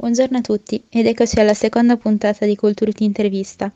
Buongiorno a tutti ed eccoci alla seconda puntata di Culturity Intervista.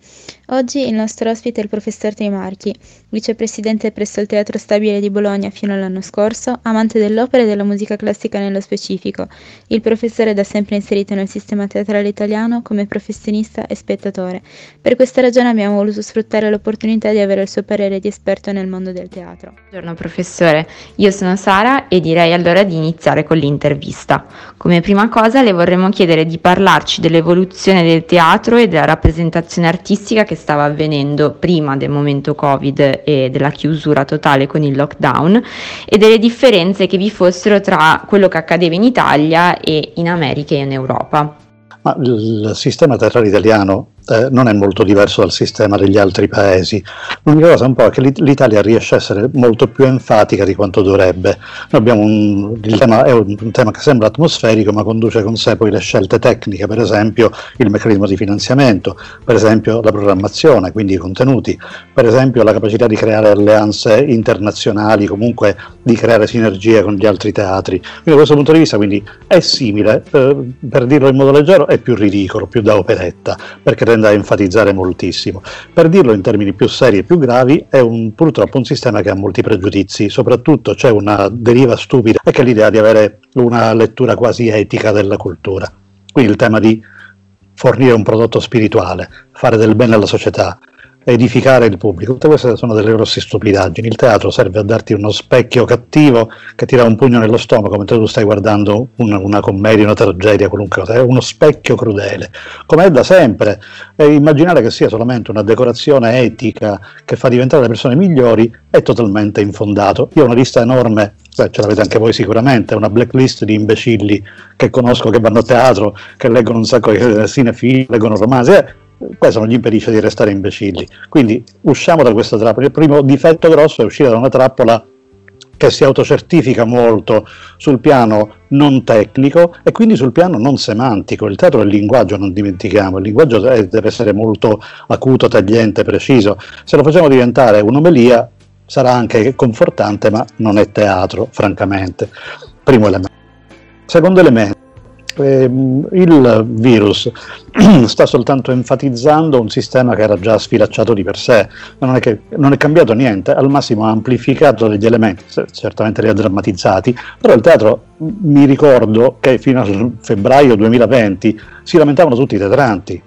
Oggi il nostro ospite è il professor Trimarchi, vicepresidente presso il Teatro Stabile di Bologna fino all'anno scorso, amante dell'opera e della musica classica nello specifico. Il professore è da sempre inserito nel sistema teatrale italiano come professionista e spettatore. Per questa ragione abbiamo voluto sfruttare l'opportunità di avere il suo parere di esperto nel mondo del teatro. Buongiorno professore, io sono Sara e direi allora di iniziare con l'intervista. Come prima cosa le vorremmo chiedere chiedere di parlarci dell'evoluzione del teatro e della rappresentazione artistica che stava avvenendo prima del momento Covid e della chiusura totale con il lockdown e delle differenze che vi fossero tra quello che accadeva in Italia e in America e in Europa. Ma il sistema teatrale italiano eh, non è molto diverso dal sistema degli altri paesi. L'unica cosa un po' è che l'Italia riesce a essere molto più enfatica di quanto dovrebbe. Un, il tema è un, un, tema che sembra atmosferico, ma conduce con sé poi le scelte tecniche, per esempio il meccanismo di finanziamento, per esempio la programmazione, quindi i contenuti, per esempio la capacità di creare alleanze internazionali, comunque di creare sinergie con gli altri teatri. Quindi da questo punto di vista quindi, è simile, eh, per dirlo in modo leggero, è più ridicolo, più da operetta, perché tende a enfatizzare moltissimo. Per dirlo in termini più seri e più gravi, è un, purtroppo un sistema che ha molti pregiudizi, soprattutto c'è una deriva stupida, che è l'idea di avere una lettura quasi etica della cultura. Quindi il tema di fornire un prodotto spirituale, fare del bene alla società, edificare il pubblico. Tutte queste sono delle grosse stupidaggini. Il teatro serve a darti uno specchio cattivo che ti dà un pugno nello stomaco mentre tu stai guardando una, una commedia, una tragedia, qualunque cosa. È uno specchio crudele, come è da sempre. E immaginare che sia solamente una decorazione etica che fa diventare le persone migliori è totalmente infondato. Io ho una lista enorme ce l'avete anche voi sicuramente, una blacklist di imbecilli che conosco, che vanno a teatro, che leggono un sacco di cinefilm, leggono romanzi, eh, questo non gli impedisce di restare imbecilli. Quindi usciamo da questa trappola. Il primo difetto grosso è uscire da una trappola che si autocertifica molto sul piano non tecnico e quindi sul piano non semantico. Il teatro è il linguaggio, non dimentichiamo, il linguaggio deve essere molto acuto, tagliente, preciso. Se lo facciamo diventare un'omelia sarà anche confortante, ma non è teatro, francamente. Primo elemento. Secondo elemento, eh, il virus sta soltanto enfatizzando un sistema che era già sfilacciato di per sé, non è, che, non è cambiato niente, al massimo ha amplificato degli elementi, certamente li ha drammatizzati, però il teatro mi ricordo che fino a febbraio 2020 si lamentavano tutti i teatranti,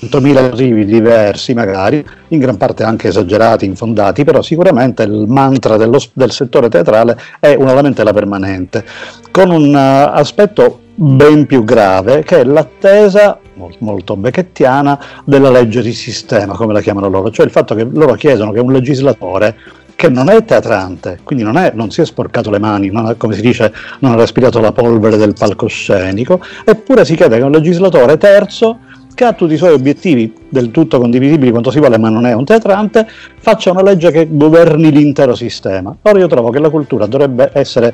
100.000 motivi diversi magari, in gran parte anche esagerati, infondati, però sicuramente il mantra dello, del settore teatrale è una lamentela permanente, con un uh, aspetto ben più grave che è l'attesa molto becchettiana della legge di sistema, come la chiamano loro, cioè il fatto che loro chiedono che un legislatore che non è teatrante, quindi non, è, non si è sporcato le mani, non ha, come si dice, non ha respirato la polvere del palcoscenico, eppure si chiede che un legislatore terzo che ha tutti i suoi obiettivi del tutto condivisibili quanto si vuole, ma non è un teatrante, faccia una legge che governi l'intero sistema. Ora io trovo che la cultura dovrebbe essere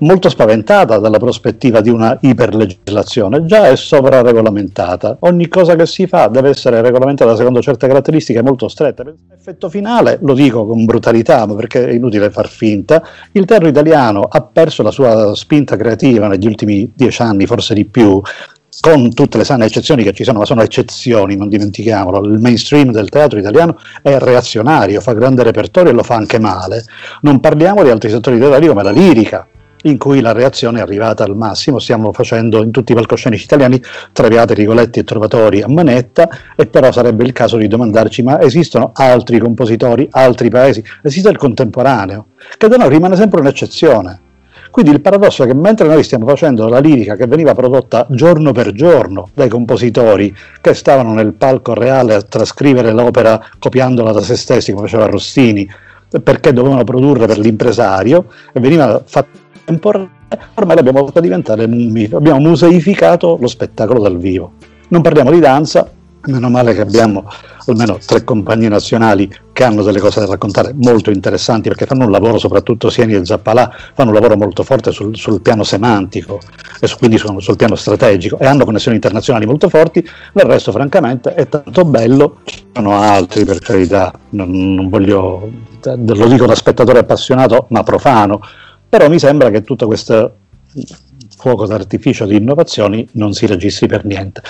molto spaventata dalla prospettiva di una iperlegislazione, già è sovraregolamentata. Ogni cosa che si fa deve essere regolamentata secondo certe caratteristiche molto strette. Effetto finale, lo dico con brutalità, ma perché è inutile far finta, il teatro italiano ha perso la sua spinta creativa negli ultimi dieci anni, forse di più, con tutte le sane eccezioni che ci sono, ma sono eccezioni, non dimentichiamolo, il mainstream del teatro italiano è reazionario, fa grande repertorio e lo fa anche male. Non parliamo di altri settori teatrali come la lirica, in cui la reazione è arrivata al massimo, stiamo facendo in tutti i palcoscenici italiani Traviate, Rigoletti e Trovatori a manetta e però sarebbe il caso di domandarci ma esistono altri compositori, altri paesi, esiste il contemporaneo, che da noi rimane sempre un'eccezione. Quindi il paradosso è che mentre noi stiamo facendo la lirica che veniva prodotta giorno per giorno dai compositori che stavano nel palco reale a trascrivere l'opera copiandola da se stessi come faceva Rossini, perché dovevano produrre per l'impresario e veniva fatto temporanea, ormai l'abbiamo fatta diventare mummie, abbiamo museificato lo spettacolo dal vivo. Non parliamo di danza, meno male che abbiamo almeno tre compagnie nazionali che hanno delle cose da raccontare molto interessanti perché fanno un lavoro, soprattutto Sieni e Zappalà, fanno un lavoro molto forte sul, sul piano semantico e quindi sul, sul, piano strategico e hanno connessioni internazionali molto forti, del resto francamente è tanto bello, ci sono altri per carità, non, non voglio, lo dico da spettatore appassionato ma profano, però mi sembra che tutta questa fuoco d'artificio di innovazioni non si registri per niente.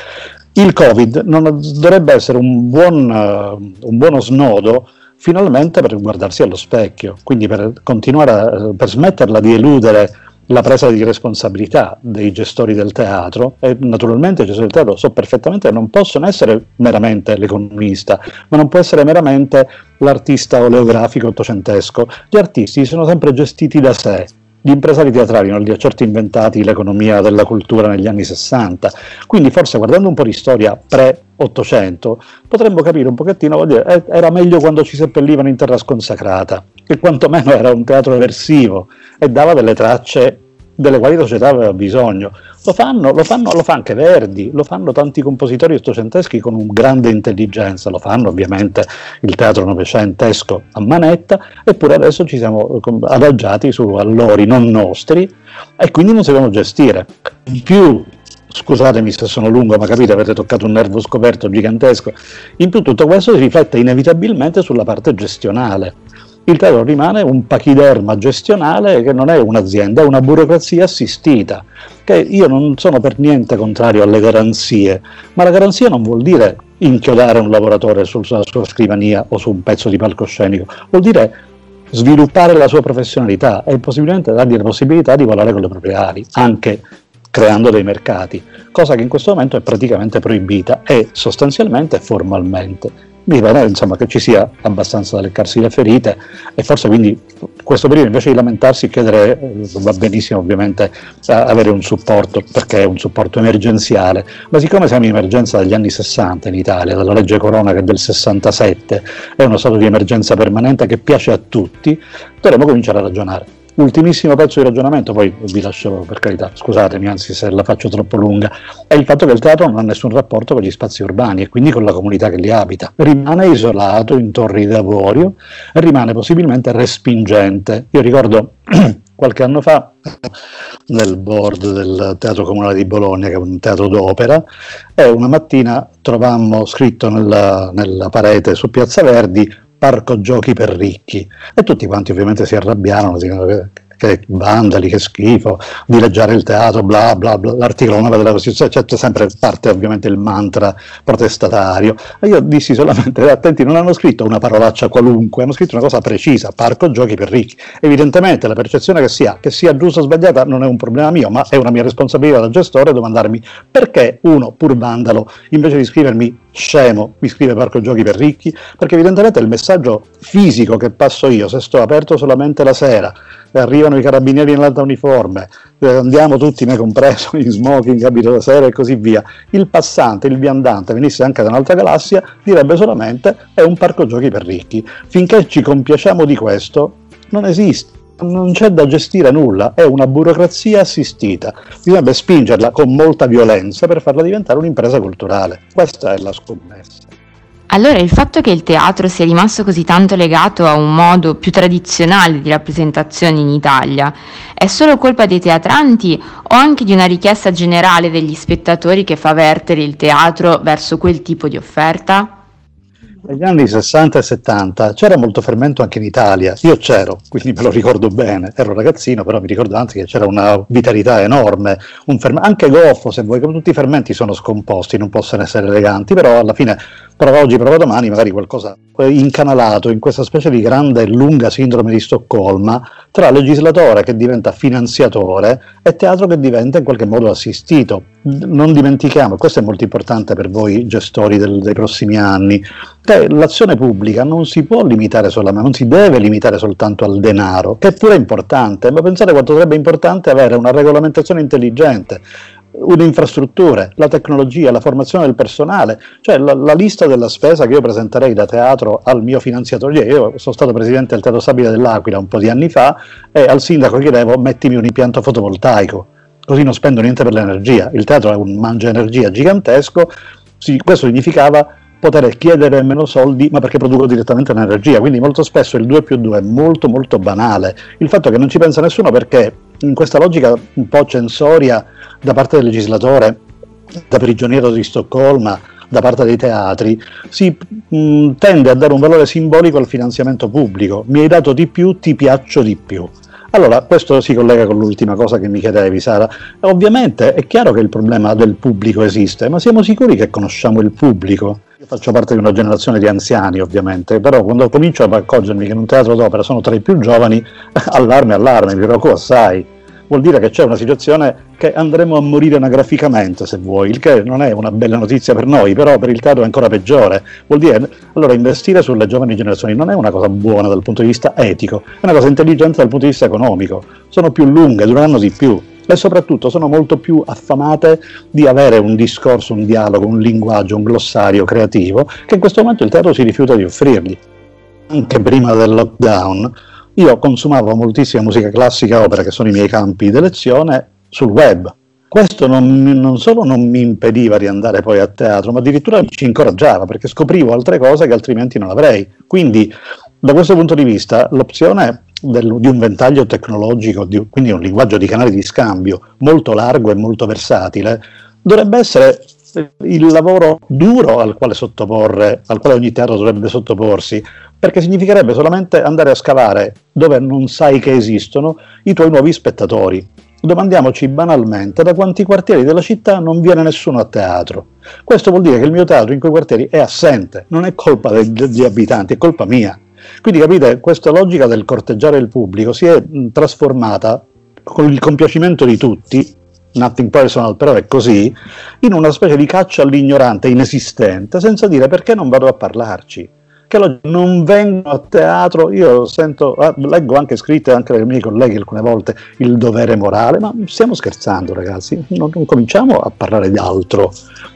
Il Covid non dovrebbe essere un, buon, uh, un buono snodo finalmente per guardarsi allo specchio, quindi per continuare a, per smetterla di eludere la presa di responsabilità dei gestori del teatro e naturalmente i gestori del teatro so perfettamente che non possono essere meramente l'economista, ma non può essere meramente l'artista oleografico ottocentesco. Gli artisti sono sempre gestiti da sé, gli impresari teatrali non li ha certo inventati l'economia della cultura negli anni 60, quindi forse guardando un po' di storia pre-800 potremmo capire un pochettino, dire, eh, era meglio quando ci seppellivano in terra sconsacrata, che quantomeno era un teatro eversivo e dava delle tracce delle quali la società aveva bisogno. Lo fanno, lo fanno, lo fa anche Verdi, lo fanno tanti compositori ottocenteschi con un grande intelligenza, lo fanno ovviamente il teatro novecentesco a manetta, eppure adesso ci siamo adagiati su allori non nostri e quindi non sappiamo gestire. In più, scusatemi se sono lungo, ma capite, avete toccato un nervo scoperto gigantesco, in più tutto questo si riflette inevitabilmente sulla parte gestionale il teatro rimane un pachiderma gestionale che non è un'azienda, è una burocrazia assistita, che io non sono per niente contrario alle garanzie, ma la garanzia non vuol dire inchiodare un lavoratore sulla sua scrivania o su un pezzo di palcoscenico, vuol dire sviluppare la sua professionalità e possibilmente dargli la possibilità di volare con le proprie ali, anche creando dei mercati, cosa che in questo momento è praticamente proibita e sostanzialmente formalmente mi pare insomma, che ci sia abbastanza da leccarsi le ferite. E forse quindi questo periodo invece di lamentarsi chiedere eh, va benissimo ovviamente avere un supporto perché è un supporto emergenziale. Ma siccome siamo in emergenza dagli anni 60 in Italia dalla legge Corona che è del 67 è uno stato di emergenza permanente che piace a tutti dovremmo cominciare a ragionare ultimissimo pezzo di ragionamento, poi vi lascio per carità, scusatemi anzi se la faccio troppo lunga, è il fatto che il teatro non ha nessun rapporto con gli spazi urbani e quindi con la comunità che li abita. Rimane isolato in torri d'avorio rimane possibilmente respingente. Io ricordo qualche anno fa nel board del Teatro Comunale di Bologna, che è un teatro d'opera, e una mattina trovammo scritto nella, nella parete su Piazza Verdi parco giochi per ricchi e tutti quanti ovviamente si arrabbiarono dicendo che, che vandali, che schifo, dileggiare il teatro, bla bla bla, l'articolo 9 della Costituzione, c'è sempre parte ovviamente il mantra protestatario. E io dissi solamente, attenti, non hanno scritto una parolaccia qualunque, hanno scritto una cosa precisa, parco giochi per ricchi. Evidentemente la percezione che sia, che sia giusta o sbagliata non è un problema mio, ma è una mia responsabilità da gestore domandarmi perché uno, pur vandalo, invece di scrivermi scemo, mi scrive Parco Giochi per ricchi, perché evidentemente il messaggio fisico che passo io, se sto aperto solamente la sera, arrivano i carabinieri in alta uniforme, eh, andiamo tutti, me compreso, in smoking, abito da sera e così via, il passante, il viandante, venisse anche da un'altra galassia, direbbe solamente è un parco giochi per ricchi. Finché ci compiacciamo di questo, non esiste non c'è da gestire nulla, è una burocrazia assistita. Bisognerebbe spingerla con molta violenza per farla diventare un'impresa culturale. Questa è la scommessa. Allora il fatto che il teatro sia rimasto così tanto legato a un modo più tradizionale di rappresentazione in Italia è solo colpa dei teatranti o anche di una richiesta generale degli spettatori che fa vertere il teatro verso quel tipo di offerta? Negli anni 60 e 70 c'era molto fermento anche in Italia, io c'ero, quindi me lo ricordo bene, ero ragazzino, però mi ricordo anzi che c'era una vitalità enorme, un ferm- anche goffo se vuoi, come tutti i fermenti sono scomposti, non possono essere eleganti, però alla fine prova oggi, prova domani, magari qualcosa incanalato in questa specie di grande e lunga sindrome di Stoccolma tra legislatore che diventa finanziatore e teatro che diventa in qualche modo assistito. Non dimentichiamo, e questo è molto importante per voi gestori del, dei prossimi anni, che l'azione pubblica non si può limitare solamente, non si deve limitare soltanto al denaro, che pure è importante, ma pensate quanto sarebbe importante avere una regolamentazione intelligente, le infrastrutture, la tecnologia, la formazione del personale, cioè la, la, lista della spesa che io presenterei da teatro al mio finanziatore. Io sono stato presidente del Teatro Stabile dell'Aquila un po' di anni fa e al sindaco chiedevo mettimi un impianto fotovoltaico, così non spendo niente per l'energia. Il teatro è un mangia energia gigantesco, sì, questo significava poter chiedere meno soldi, ma perché produco direttamente l'energia. Quindi molto spesso il 2 più 2 è molto molto banale. Il fatto che non ci pensa nessuno perché in questa logica un po' censoria da parte del legislatore, da prigioniero di Stoccolma, da parte dei teatri, si mh, tende a dare un valore simbolico al finanziamento pubblico. Mi hai dato di più, ti piaccio di più. Allora, questo si collega con l'ultima cosa che mi chiedevi, Sara. Ovviamente è chiaro che il problema del pubblico esiste, ma siamo sicuri che conosciamo il pubblico? Io faccio parte di una generazione di anziani, ovviamente, però quando comincio ad accorgermi che in un teatro d'opera sono tra i più giovani, allarme, allarme, mi preoccupo assai vuol dire che c'è una situazione che andremo a morire anagraficamente, se vuoi, il che non è una bella notizia per noi, però per il teatro è ancora peggiore. Vuol dire, allora, investire sulle giovani generazioni non è una cosa buona dal punto di vista etico, è una cosa intelligente dal punto di vista economico. Sono più lunghe, dureranno di più e soprattutto sono molto più affamate di avere un discorso, un dialogo, un linguaggio, un glossario creativo che in questo momento il teatro si rifiuta di offrirgli. Anche prima del lockdown io consumavo moltissima musica classica, opera, che sono i miei campi di lezione, sul web. Questo non, non, solo non mi impediva di andare poi a teatro, ma addirittura ci incoraggiava perché scoprivo altre cose che altrimenti non avrei. Quindi, da questo punto di vista, l'opzione del, di un ventaglio tecnologico, di, quindi un linguaggio di canali di scambio molto largo e molto versatile, dovrebbe essere il lavoro duro al quale al quale ogni teatro dovrebbe sottoporsi, perché significherebbe solamente andare a scavare dove non sai che esistono i tuoi nuovi spettatori. Domandiamoci banalmente da quanti quartieri della città non viene nessuno a teatro. Questo vuol dire che il mio teatro in quei quartieri è assente, non è colpa degli abitanti, è colpa mia. Quindi capite, questa logica del corteggiare il pubblico si è trasformata con il compiacimento di tutti, nothing personal, però è così, in una specie di caccia all'ignorante inesistente, senza dire perché non vado a parlarci che non vengono a teatro, io sento, ah, leggo anche scritte anche dai miei colleghi alcune volte il dovere morale, ma stiamo scherzando ragazzi, non, non cominciamo a parlare di altro.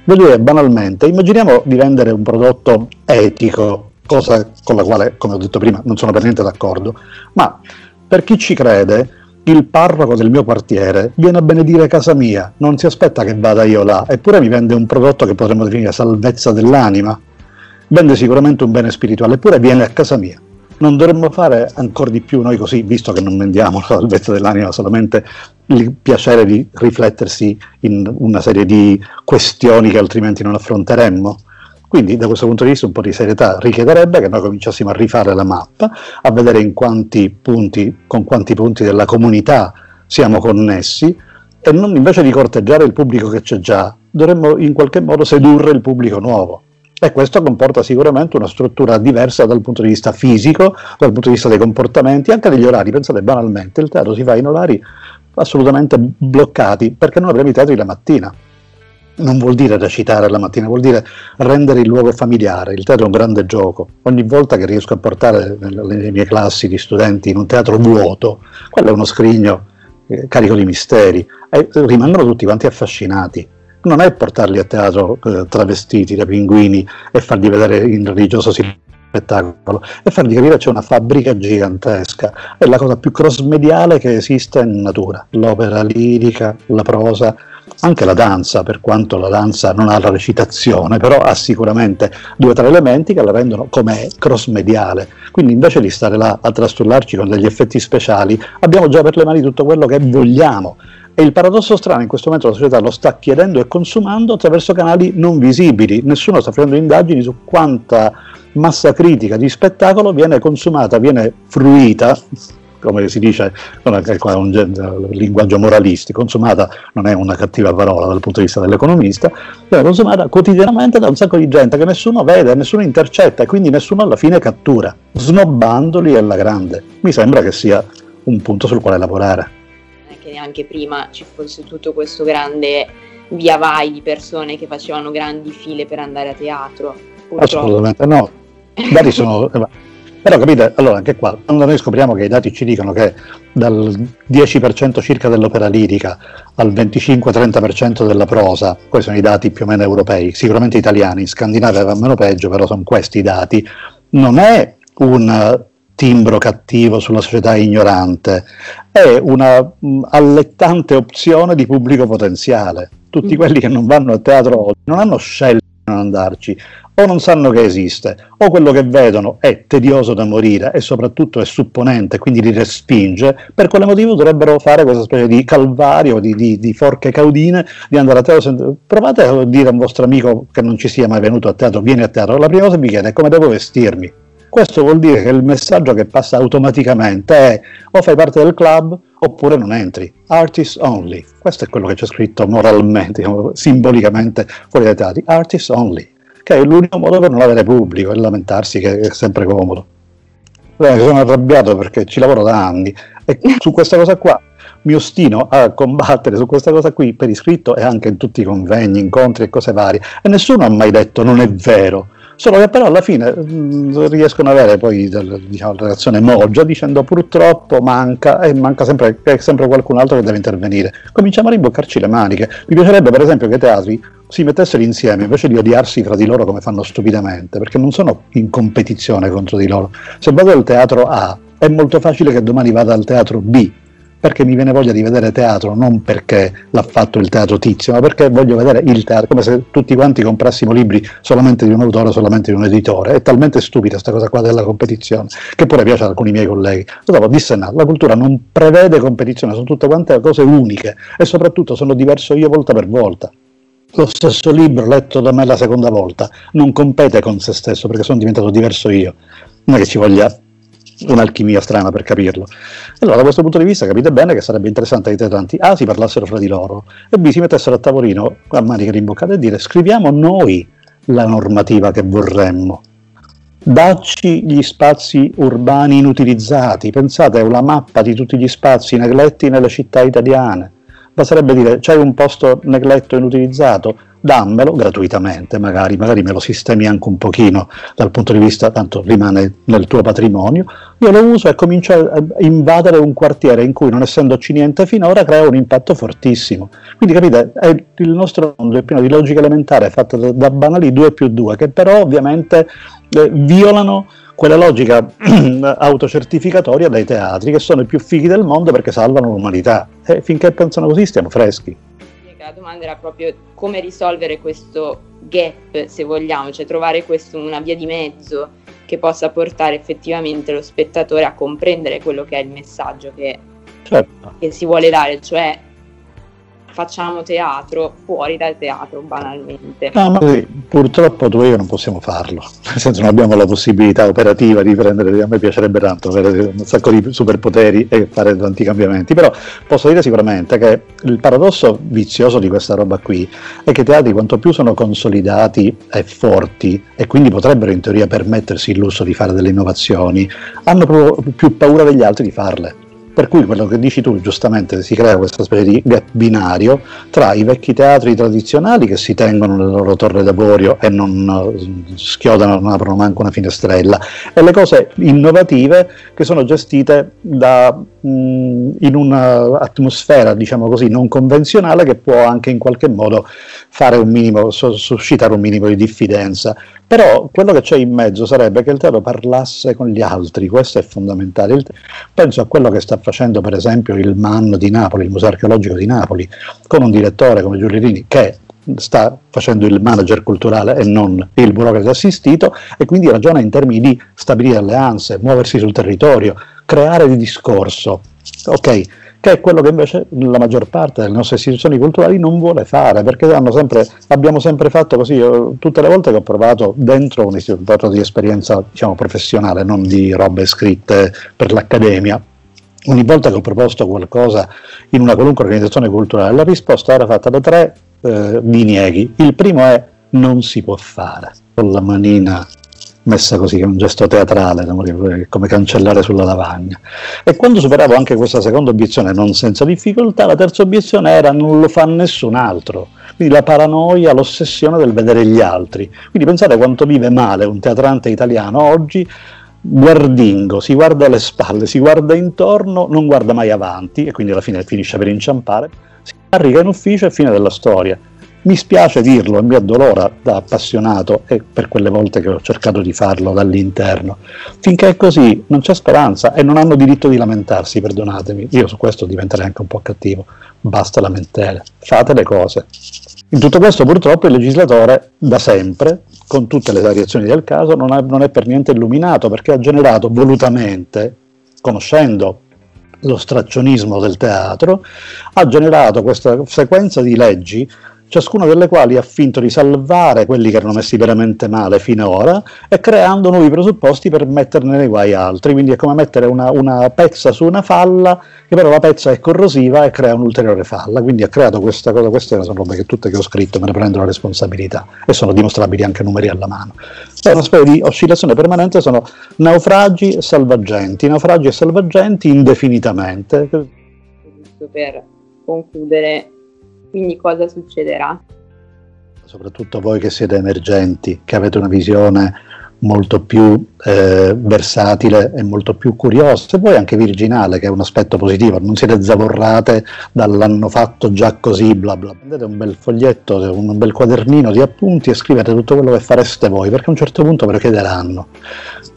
Voglio dire, banalmente, immaginiamo di vendere un prodotto etico, cosa con la quale, come ho detto prima, non sono per niente d'accordo, ma per chi ci crede, il parroco del mio quartiere viene a benedire casa mia, non si aspetta che vada io là, eppure mi vende un prodotto che potremmo definire salvezza dell'anima vende sicuramente un bene spirituale, eppure viene a casa mia. Non dovremmo fare ancora di più noi così, visto che non vendiamo la salvezza dell'anima, solamente il piacere di riflettersi in una serie di questioni che altrimenti non affronteremmo. Quindi da questo punto di vista un po' di serietà richiederebbe che noi cominciassimo a rifare la mappa, a vedere in quanti punti, con quanti punti della comunità siamo connessi e non invece di corteggiare il pubblico che c'è già, dovremmo in qualche modo sedurre il pubblico nuovo. E questo comporta sicuramente una struttura diversa dal punto di vista fisico, dal punto di vista dei comportamenti, anche degli orari. Pensate banalmente, il teatro si fa in orari assolutamente bloccati perché non avremo i teatri la mattina. Non vuol dire recitare la mattina, vuol dire rendere il luogo familiare. Il teatro è un grande gioco. Ogni volta che riesco a portare le mie classi di studenti in un teatro vuoto, quello è uno scrigno eh, carico di misteri e rimangono tutti quanti affascinati non è portarli a teatro eh, travestiti da pinguini e fargli vedere in religioso spettacolo e fargli capire che c'è una fabbrica gigantesca, è la cosa più cross-mediale che esiste in natura, l'opera lirica, la prosa, anche la danza, per quanto la danza non ha la recitazione, però ha sicuramente due o tre elementi che la rendono come cross-mediale. Quindi invece di stare là a trastullarci con degli effetti speciali, abbiamo già per le mani tutto quello che vogliamo. E il paradosso strano in questo momento la società lo sta chiedendo e consumando attraverso canali non visibili. Nessuno sta facendo indagini su quanta massa critica di spettacolo viene consumata, viene fruita, come si dice, non è qua un, un linguaggio moralistico, consumata non è una cattiva parola dal punto di vista dell'economista, viene consumata quotidianamente da un sacco di gente che nessuno vede, nessuno intercetta e quindi nessuno alla fine cattura, snobbandoli alla grande. Mi sembra che sia un punto sul quale lavorare neanche prima ci fosse tutto questo grande via vai di persone che facevano grandi file per andare a teatro. Purtroppo. Assolutamente no. I dati sono... Però capite, allora anche qua, quando noi scopriamo che i dati ci dicono che dal 10% circa dell'opera lirica al 25-30% della prosa, questi sono i dati più o meno europei, sicuramente italiani, in Scandinavia va meno peggio, però sono questi i dati, non è un timbro cattivo sulla società ignorante, è una mh, allettante opzione di pubblico potenziale. Tutti mm. quelli che non vanno a teatro oggi non hanno scelto di non andarci, o non sanno che esiste, o quello che vedono è tedioso da morire e soprattutto è supponente, quindi li respinge, per quale motivo dovrebbero fare questa specie di calvario, di, di, di forche caudine, di andare a teatro. Provate a dire a un vostro amico che non ci sia mai venuto a teatro, vieni a teatro, la prima cosa che mi chiede è come devo vestirmi Questo vuol dire che il messaggio che passa automaticamente è o fai parte del club oppure non entri. Artists only. Questo è quello che c'è scritto moralmente, simbolicamente fuori dai teatri. Artists only. Che è l'unico modo per non avere pubblico e lamentarsi che è sempre comodo. Beh, sono arrabbiato perché ci lavoro da anni e su questa cosa qua mi ostino a combattere su questa cosa qui per iscritto e anche in tutti i convegni, incontri e cose varie. E nessuno ha mai detto non è vero. Solo che però alla fine mh, mm, riescono ad avere poi diciamo, la reazione moggia dicendo purtroppo manca e manca sempre, sempre qualcun altro che deve intervenire. Cominciamo a rimboccarci le maniche. Mi piacerebbe per esempio che i teatri si mettessero insieme invece di odiarsi tra di loro come fanno stupidamente, perché non sono in competizione contro di loro. Se vado al teatro A è molto facile che domani vada al teatro B perché mi viene voglia di vedere teatro, non perché l'ha fatto il teatro tizio, ma perché voglio vedere il teatro, come se tutti quanti comprassimo libri solamente di un autore, solamente di un editore. È talmente stupida questa cosa qua della competizione, che pure piace ad alcuni miei colleghi. Dopo disse no, la cultura non prevede competizione, sono tutte quante cose uniche e soprattutto sono diverso io volta per volta. Lo stesso libro letto da me la seconda volta non compete con se stesso perché sono diventato diverso io. Non è che ci voglia un'alchimia strana per capirlo. Allora, da questo punto di vista capite bene che sarebbe interessante che i teatranti A si parlassero fra di loro e B si mettessero a tavolino a maniche rimboccate e dire scriviamo noi la normativa che vorremmo. Dacci gli spazi urbani inutilizzati, pensate a una mappa di tutti gli spazi negletti nelle città italiane. Basterebbe dire c'è un posto negletto inutilizzato, dammelo gratuitamente, magari, magari me lo sistemi anche un pochino dal punto di vista, tanto rimane nel tuo patrimonio, io lo uso e comincio a invadere un quartiere in cui non essendoci niente finora crea un impatto fortissimo. Quindi capite, il nostro mondo è pieno di logica elementare fatta da, da banali 2 più 2, che però ovviamente eh, violano quella logica autocertificatoria dei teatri che sono i più fighi del mondo perché salvano l'umanità. E finché pensano così stiamo freschi la domanda era proprio come risolvere questo gap, se vogliamo, cioè trovare questo, una via di mezzo che possa portare effettivamente lo spettatore a comprendere quello che è il messaggio che, certo. che si vuole dare, cioè facciamo teatro fuori dal teatro banalmente. No, ma sì, purtroppo tu e io non possiamo farlo, nel senso non abbiamo la possibilità operativa di prendere, a me piacerebbe tanto avere un sacco di superpoteri e fare tanti cambiamenti, però posso dire sicuramente che il paradosso vizioso di questa roba qui è che i teatri quanto più sono consolidati e forti e quindi potrebbero in teoria permettersi il lusso di fare delle innovazioni, hanno più paura degli altri di farle per cui quello che dici tu, giustamente, si crea questa specie di gap binario tra i vecchi teatri tradizionali che si tengono nelle loro torre d'avorio e non eh, schiodano, non aprono manco una finestrella, e le cose innovative che sono gestite da, in un'atmosfera, diciamo così, non convenzionale che può anche in qualche modo un minimo, suscitare un minimo di diffidenza. Però quello che c'è in mezzo sarebbe che il teatro parlasse con gli altri, questo è fondamentale. Penso a quello che sta facendo per esempio il MAN di Napoli, il Museo Archeologico di Napoli, con un direttore come Giulio Rini che sta facendo il manager culturale e non il burocrate assistito e quindi ragiona in termini di stabilire alleanze, muoversi sul territorio, creare di discorso. Ok, che è quello che invece la maggior parte delle nostre istituzioni culturali non vuole fare, perché sempre, abbiamo sempre fatto così, Io, tutte le volte che ho provato dentro un istituto di esperienza diciamo, professionale, non di robe scritte per l'accademia, ogni volta che ho proposto qualcosa in una qualunque organizzazione culturale, la risposta era fatta da tre eh, dinieghi. Il primo è non si può fare, con la manina messa così, un gesto teatrale, come cancellare sulla lavagna. E quando superavo anche questa seconda obiezione, non senza difficoltà, la terza obiezione era non lo fa nessun altro. Quindi la paranoia, l'ossessione del vedere gli altri. Quindi pensate quanto vive male un teatrante italiano oggi guardingo, si guarda alle spalle, si guarda intorno, non guarda mai avanti e quindi alla fine finisce per inciampare, si arriva in ufficio e fine della storia. Mi spiace dirlo mi addolora da appassionato e per quelle volte che ho cercato di farlo dall'interno. Finché è così non c'è speranza e non hanno diritto di lamentarsi, perdonatemi. Io su questo diventerei anche un po' cattivo. Basta lamentele, fate le cose. In tutto questo purtroppo il legislatore da sempre, con tutte le variazioni del caso, non, è, non è per niente illuminato perché ha generato volutamente, conoscendo lo straccionismo del teatro, ha generato questa sequenza di leggi ciascuna delle quali ha finto di salvare quelli che erano messi veramente male finora e creando nuovi presupposti per metterne nei guai altri. Quindi è come mettere una, una pezza su una falla, che però la pezza è corrosiva e crea un'ulteriore falla. Quindi ha creato questa cosa, queste sono robe che tutte che ho scritto me ne prendo la responsabilità e sono dimostrabili anche numeri alla mano. È una specie di oscillazione permanente, sono naufragi e salvagenti, naufragi e salvagenti indefinitamente. Per concludere, quindi cosa succederà? Soprattutto voi che siete emergenti, che avete una visione molto più eh, versatile e molto più curiosa, e poi anche virginale, che è un aspetto positivo, non siete zavorrate dall'hanno fatto già così, bla bla. Prendete un bel foglietto, un bel quadernino di appunti e scrivete tutto quello che fareste voi, perché a un certo punto ve lo chiederanno.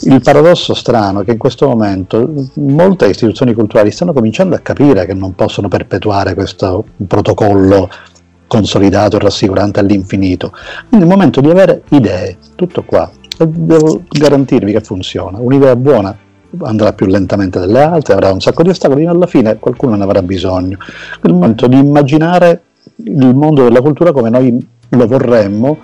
Il paradosso strano è che in questo momento molte istituzioni culturali stanno cominciando a capire che non possono perpetuare questo protocollo consolidato e rassicurante all'infinito. Quindi è il momento di avere idee, tutto qua. Devo garantirvi che funziona. Un'idea buona andrà più lentamente delle altre, avrà un sacco di ostacoli, ma alla fine qualcuno ne avrà bisogno. È il momento di immaginare il mondo della cultura come noi lo vorremmo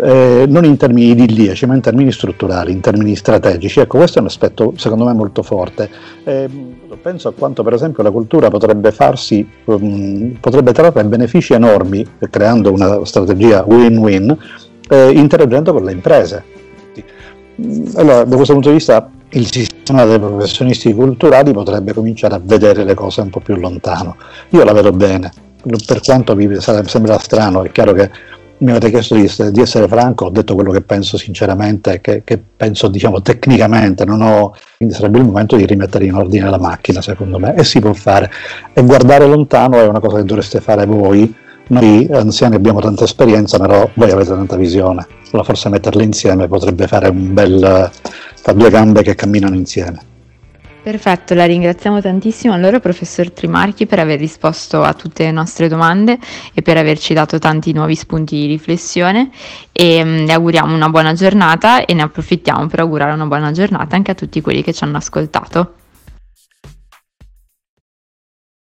eh, non in termini idilliaci, ma in termini strutturali, in termini strategici. Ecco, questo è un aspetto secondo me molto forte. Eh, penso a quanto per esempio la cultura potrebbe farsi, um, potrebbe trarre benefici enormi creando una strategia win-win, eh, interagendo con le imprese. Allora, da questo punto di vista il sistema dei professionisti culturali potrebbe cominciare a vedere le cose un po' più lontano. Io la vedo bene, per quanto vi sembra strano, è chiaro che mi avete chiesto di di essere, franco, ho detto quello che penso sinceramente, che, che penso diciamo tecnicamente, ho, quindi sarebbe il momento di rimettere in ordine la macchina secondo me e si può fare. E guardare lontano è una cosa che dovreste fare voi, noi anziani abbiamo tanta esperienza, però voi avete tanta visione, forse metterle insieme potrebbe fare un bel, fa due gambe che camminano insieme. Perfetto, la ringraziamo tantissimo allora professor Trimarchi per aver risposto a tutte le nostre domande e per averci dato tanti nuovi spunti di riflessione e mm, le auguriamo una buona giornata e ne approfittiamo per augurare una buona giornata anche a tutti quelli che ci hanno ascoltato.